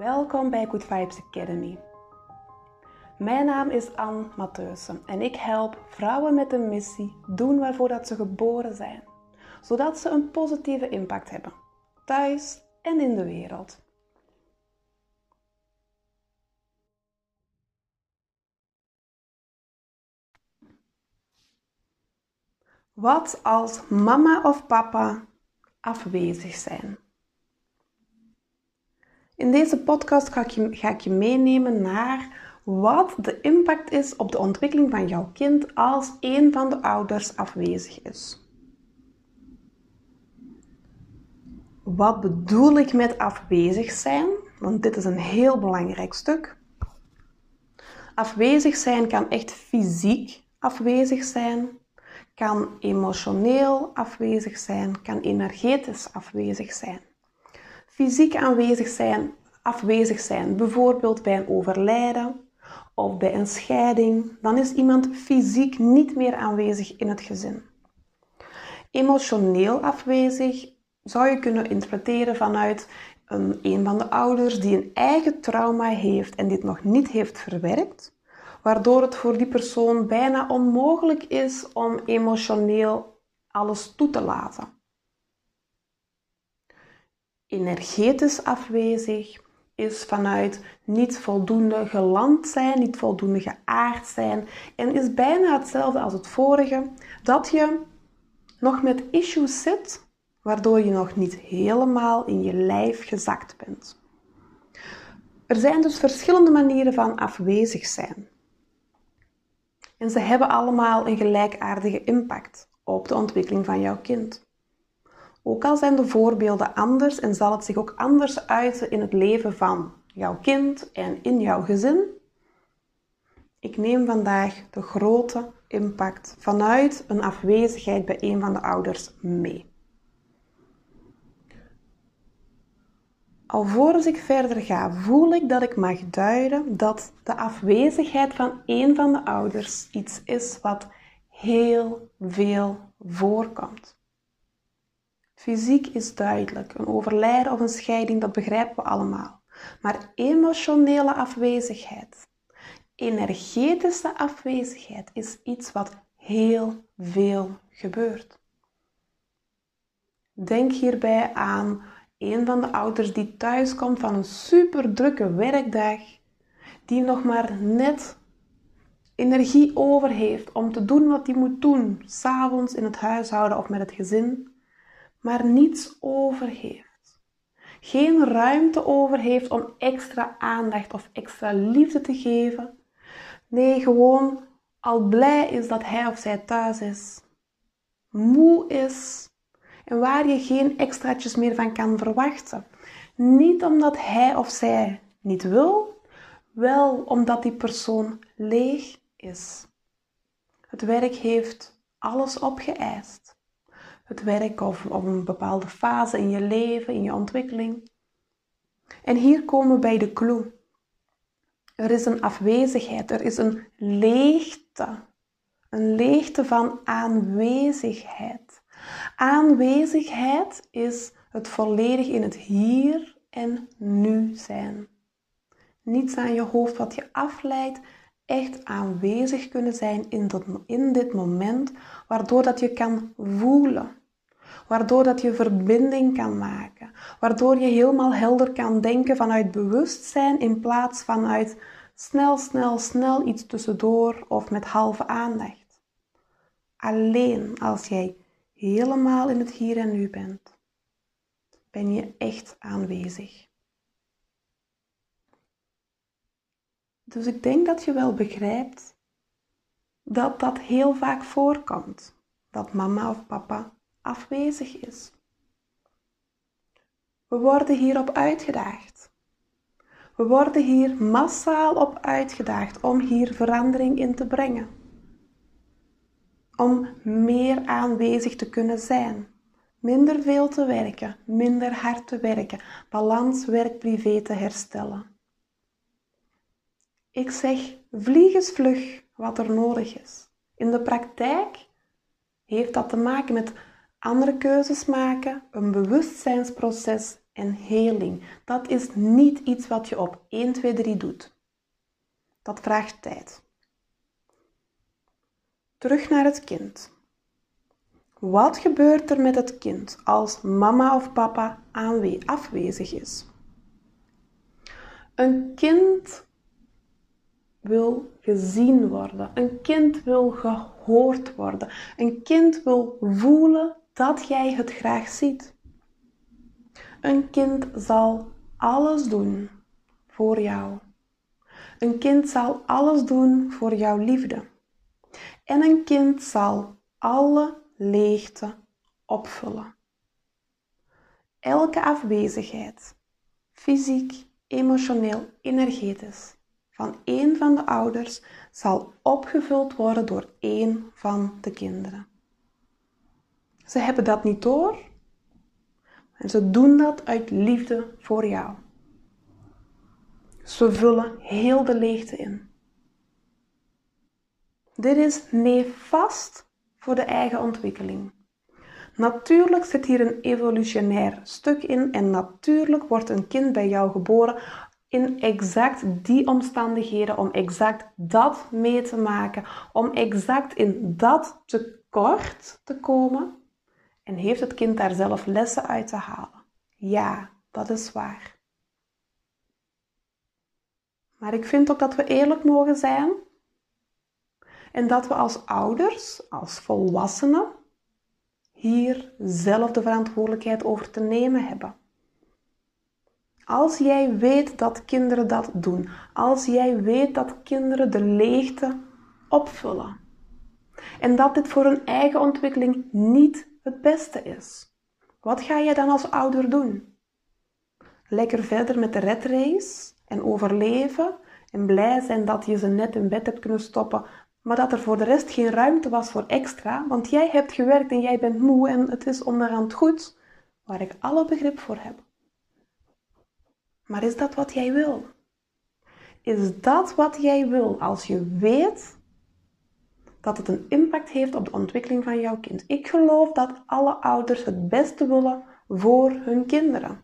Welkom bij Good Vibes Academy. Mijn naam is Anne Matheusen en ik help vrouwen met een missie doen waarvoor dat ze geboren zijn, zodat ze een positieve impact hebben, thuis en in de wereld. Wat als mama of papa afwezig zijn? In deze podcast ga ik, je, ga ik je meenemen naar wat de impact is op de ontwikkeling van jouw kind als een van de ouders afwezig is. Wat bedoel ik met afwezig zijn? Want dit is een heel belangrijk stuk. Afwezig zijn kan echt fysiek afwezig zijn, kan emotioneel afwezig zijn, kan energetisch afwezig zijn fysiek aanwezig zijn, afwezig zijn, bijvoorbeeld bij een overlijden of bij een scheiding, dan is iemand fysiek niet meer aanwezig in het gezin. Emotioneel afwezig zou je kunnen interpreteren vanuit een, een van de ouders die een eigen trauma heeft en dit nog niet heeft verwerkt, waardoor het voor die persoon bijna onmogelijk is om emotioneel alles toe te laten energetisch afwezig is vanuit niet voldoende geland zijn, niet voldoende geaard zijn en is bijna hetzelfde als het vorige, dat je nog met issues zit, waardoor je nog niet helemaal in je lijf gezakt bent. Er zijn dus verschillende manieren van afwezig zijn. En ze hebben allemaal een gelijkaardige impact op de ontwikkeling van jouw kind. Ook al zijn de voorbeelden anders en zal het zich ook anders uiten in het leven van jouw kind en in jouw gezin, ik neem vandaag de grote impact vanuit een afwezigheid bij een van de ouders mee. Alvorens ik verder ga, voel ik dat ik mag duiden dat de afwezigheid van een van de ouders iets is wat heel veel voorkomt. Fysiek is duidelijk, een overlijden of een scheiding, dat begrijpen we allemaal. Maar emotionele afwezigheid, energetische afwezigheid is iets wat heel veel gebeurt. Denk hierbij aan een van de ouders die thuis komt van een super drukke werkdag, die nog maar net energie over heeft om te doen wat hij moet doen, s'avonds in het huishouden of met het gezin maar niets over heeft. Geen ruimte over heeft om extra aandacht of extra liefde te geven. Nee, gewoon al blij is dat hij of zij thuis is. Moe is en waar je geen extraatjes meer van kan verwachten. Niet omdat hij of zij niet wil, wel omdat die persoon leeg is. Het werk heeft alles opgeëist het werk of, of een bepaalde fase in je leven, in je ontwikkeling. En hier komen we bij de clue. Er is een afwezigheid, er is een leegte. Een leegte van aanwezigheid. Aanwezigheid is het volledig in het hier en nu zijn. Niets aan je hoofd wat je afleidt, echt aanwezig kunnen zijn in, dat, in dit moment, waardoor dat je kan voelen waardoor dat je verbinding kan maken, waardoor je helemaal helder kan denken vanuit bewustzijn in plaats vanuit snel, snel, snel iets tussendoor of met halve aandacht. Alleen als jij helemaal in het hier en nu bent, ben je echt aanwezig. Dus ik denk dat je wel begrijpt dat dat heel vaak voorkomt. Dat mama of papa afwezig is. We worden hierop uitgedaagd. We worden hier massaal op uitgedaagd om hier verandering in te brengen. Om meer aanwezig te kunnen zijn. Minder veel te werken, minder hard te werken, balans werk-privé te herstellen. Ik zeg vliegensvlug wat er nodig is. In de praktijk heeft dat te maken met andere keuzes maken, een bewustzijnsproces en heling. Dat is niet iets wat je op 1, 2, 3 doet. Dat vraagt tijd. Terug naar het kind. Wat gebeurt er met het kind als mama of papa afwezig is? Een kind wil gezien worden. Een kind wil gehoord worden. Een kind wil voelen dat jij het graag ziet. Een kind zal alles doen voor jou. Een kind zal alles doen voor jouw liefde. En een kind zal alle leegte opvullen. Elke afwezigheid, fysiek, emotioneel, energetisch, van één van de ouders zal opgevuld worden door één van de kinderen. Ze hebben dat niet door en ze doen dat uit liefde voor jou. Ze vullen heel de leegte in. Dit is nefast voor de eigen ontwikkeling. Natuurlijk zit hier een evolutionair stuk in en natuurlijk wordt een kind bij jou geboren in exact die omstandigheden, om exact dat mee te maken, om exact in dat tekort te komen. En heeft het kind daar zelf lessen uit te halen? Ja, dat is waar. Maar ik vind ook dat we eerlijk mogen zijn en dat we als ouders, als volwassenen, hier zelf de verantwoordelijkheid over te nemen hebben. Als jij weet dat kinderen dat doen, als jij weet dat kinderen de leegte opvullen en dat dit voor hun eigen ontwikkeling niet het beste is, wat ga jij dan als ouder doen? Lekker verder met de redrace en overleven en blij zijn dat je ze net in bed hebt kunnen stoppen, maar dat er voor de rest geen ruimte was voor extra, want jij hebt gewerkt en jij bent moe en het is onderhand goed, waar ik alle begrip voor heb. Maar is dat wat jij wil? Is dat wat jij wil als je weet dat het een impact heeft op de ontwikkeling van jouw kind? Ik geloof dat alle ouders het beste willen voor hun kinderen.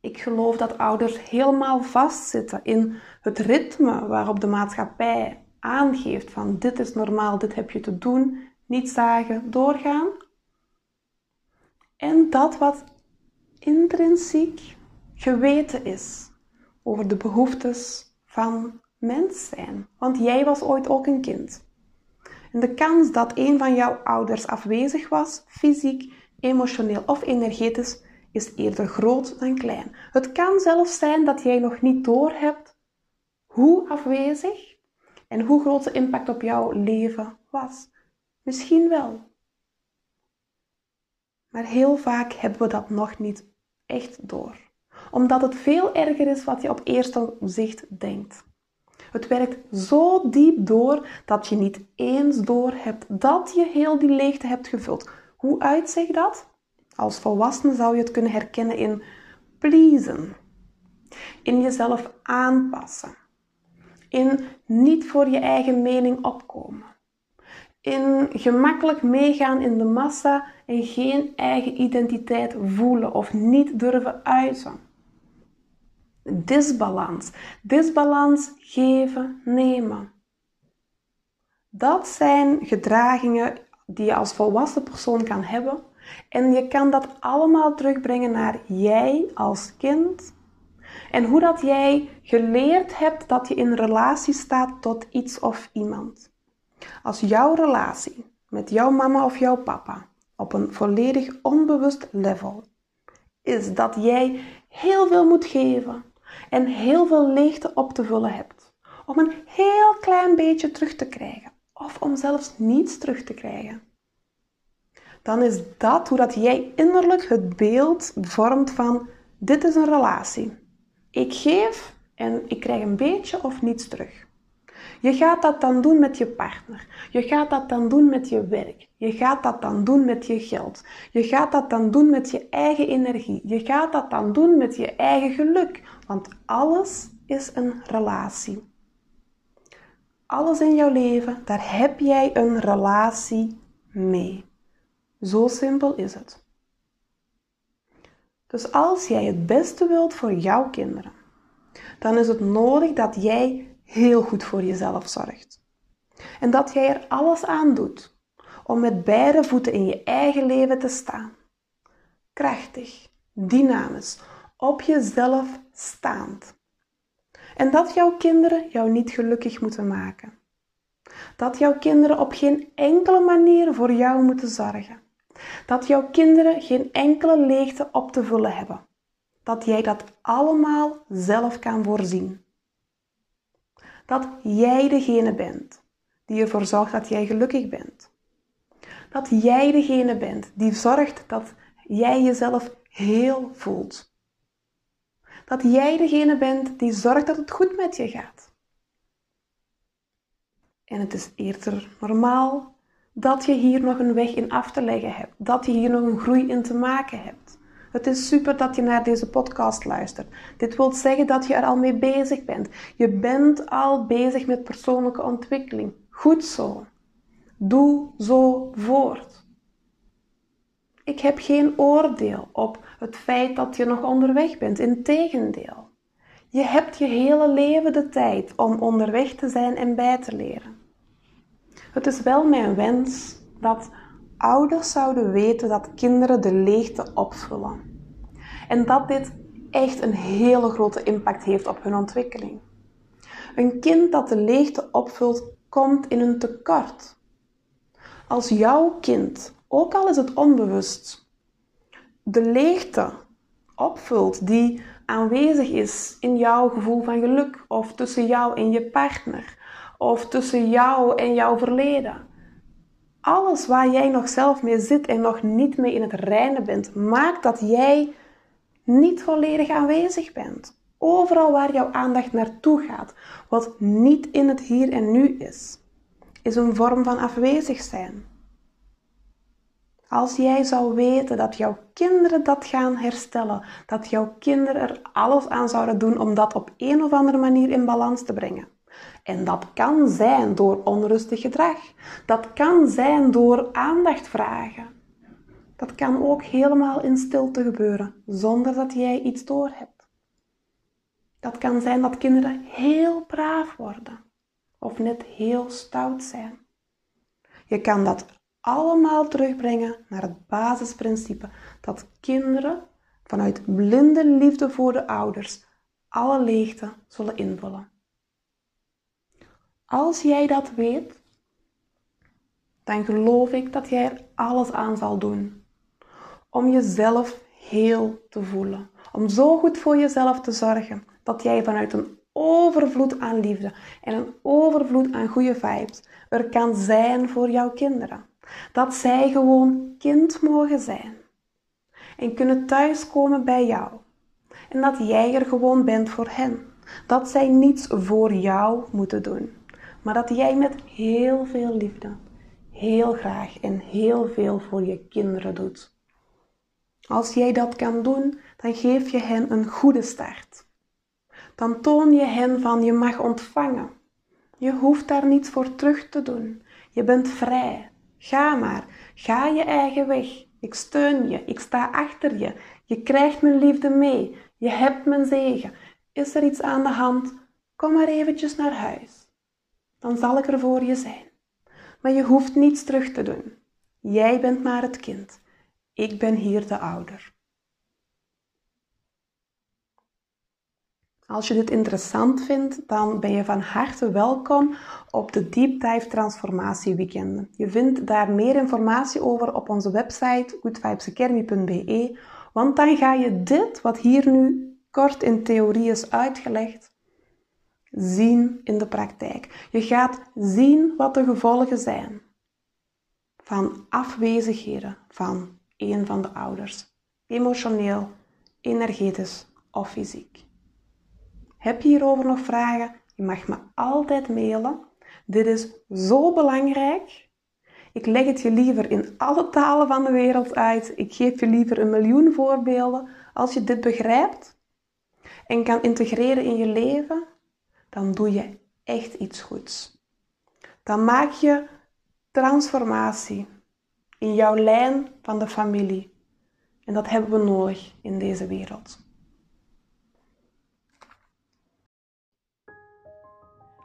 Ik geloof dat ouders helemaal vastzitten in het ritme waarop de maatschappij aangeeft van dit is normaal, dit heb je te doen, niet zagen, doorgaan. En dat wat intrinsiek geweten is over de behoeftes van mens zijn. Want jij was ooit ook een kind. En de kans dat een van jouw ouders afwezig was, fysiek, emotioneel of energetisch, is eerder groot dan klein. Het kan zelfs zijn dat jij nog niet doorhebt hoe afwezig en hoe groot de impact op jouw leven was. Misschien wel. Maar heel vaak hebben we dat nog niet echt door. Omdat het veel erger is wat je op eerste zicht denkt. Het werkt zo diep door dat je niet eens door hebt dat je heel die leegte hebt gevuld. Hoe uitzicht dat? Als volwassene zou je het kunnen herkennen in pleasen, in jezelf aanpassen, in niet voor je eigen mening opkomen, in gemakkelijk meegaan in de massa en geen eigen identiteit voelen of niet durven uiten. Disbalans, disbalans geven, nemen. Dat zijn gedragingen die je als volwassen persoon kan hebben en je kan dat allemaal terugbrengen naar jij als kind. En hoe dat jij geleerd hebt dat je in relatie staat tot iets of iemand. Als jouw relatie met jouw mama of jouw papa op een volledig onbewust level is dat jij heel veel moet geven en heel veel leegte op te vullen hebt om een heel klein beetje terug te krijgen of om zelfs niets terug te krijgen dan is dat hoe dat jij innerlijk het beeld vormt van dit is een relatie. Ik geef en ik krijg een beetje of niets terug. Je gaat dat dan doen met je partner. Je gaat dat dan doen met je werk. Je gaat dat dan doen met je geld. Je gaat dat dan doen met je eigen energie. Je gaat dat dan doen met je eigen geluk. Want alles is een relatie. Alles in jouw leven, daar heb jij een relatie mee. Zo simpel is het. Dus als jij het beste wilt voor jouw kinderen, dan is het nodig dat jij heel goed voor jezelf zorgt. En dat jij er alles aan doet om met beide voeten in je eigen leven te staan. Krachtig, dynamisch, op jezelf staand. En dat jouw kinderen jou niet gelukkig moeten maken. Dat jouw kinderen op geen enkele manier voor jou moeten zorgen. Dat jouw kinderen geen enkele leegte op te vullen hebben. Dat jij dat allemaal zelf kan voorzien. Dat jij degene bent die ervoor zorgt dat jij gelukkig bent. Dat jij degene bent die zorgt dat jij jezelf heel voelt. Dat jij degene bent die zorgt dat het goed met je gaat. En het is eerder normaal dat je hier nog een weg in af te leggen hebt, dat je hier nog een groei in te maken hebt. Het is super dat je naar deze podcast luistert. Dit wil zeggen dat je er al mee bezig bent. Je bent al bezig met persoonlijke ontwikkeling. Goed zo. Doe zo voort. Ik heb geen oordeel op het feit dat je nog onderweg bent. Integendeel. Je hebt je hele leven de tijd om onderweg te zijn en bij te leren. Het is wel mijn wens dat ouders zouden weten dat kinderen de leegte opvullen. En dat dit echt een hele grote impact heeft op hun ontwikkeling. Een kind dat de leegte opvult, komt in een tekort. Als jouw kind, ook al is het onbewust, de leegte opvult die aanwezig is in jouw gevoel van geluk of tussen jou en je partner of tussen jou en jouw verleden. Alles waar jij nog zelf mee zit en nog niet mee in het reine bent, maakt dat jij niet volledig aanwezig bent. Overal waar jouw aandacht naartoe gaat, wat niet in het hier en nu is, is een vorm van afwezig zijn. Als jij zou weten dat jouw kinderen dat gaan herstellen, dat jouw kinderen er alles aan zouden doen om dat op een of andere manier in balans te brengen, en dat kan zijn door onrustig gedrag. Dat kan zijn door aandacht vragen. Dat kan ook helemaal in stilte gebeuren, zonder dat jij iets doorhebt. Dat kan zijn dat kinderen heel braaf worden of net heel stout zijn. Je kan dat allemaal terugbrengen naar het basisprincipe dat kinderen vanuit blinde liefde voor de ouders alle leegte zullen invullen. Als jij dat weet, dan geloof ik dat jij er alles aan zal doen om jezelf heel te voelen. Om zo goed voor jezelf te zorgen dat jij vanuit een overvloed aan liefde en een overvloed aan goede vibes er kan zijn voor jouw kinderen. Dat zij gewoon kind mogen zijn en kunnen thuiskomen bij jou. En dat jij er gewoon bent voor hen. Dat zij niets voor jou moeten doen maar dat jij met heel veel liefde, heel graag en heel veel voor je kinderen doet. Als jij dat kan doen, dan geef je hen een goede start. Dan toon je hen van je mag ontvangen. Je hoeft daar niets voor terug te doen. Je bent vrij. Ga maar. Ga je eigen weg. Ik steun je. Ik sta achter je. Je krijgt mijn liefde mee. Je hebt mijn zegen. Is er iets aan de hand? Kom maar eventjes naar huis dan zal ik er voor je zijn. Maar je hoeft niets terug te doen. Jij bent maar het kind. Ik ben hier de ouder. Als je dit interessant vindt, dan ben je van harte welkom op de Deep Dive Transformatie Weekenden. Je vindt daar meer informatie over op onze website goodvibesacademy.be, want dan ga je dit, wat hier nu kort in theorie is uitgelegd, zien in de praktijk. Je gaat zien wat de gevolgen zijn van afwezigheden van een van de ouders, emotioneel, energetisch of fysiek. Heb je hierover nog vragen? Je mag me altijd mailen. Dit is zo belangrijk. Ik leg het je liever in alle talen van de wereld uit. Ik geef je liever een miljoen voorbeelden. Als je dit begrijpt en kan integreren in je leven, dan doe je echt iets goeds. Dan maak je transformatie in jouw lijn van de familie En dat hebben we nodig in deze wereld.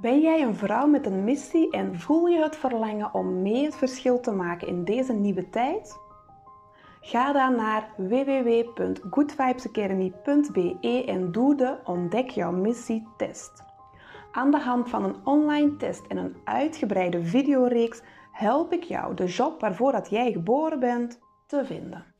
Ben jij een vrouw met een missie en voel je het verlangen om mee het verschil te maken in deze nieuwe tijd? Ga dan naar www.goodvibesacademy.be en doe de Ontdek jouw missie test. Aan de hand van een online test en een uitgebreide videoreeks help ik jou de job waarvoor dat jij geboren bent te vinden.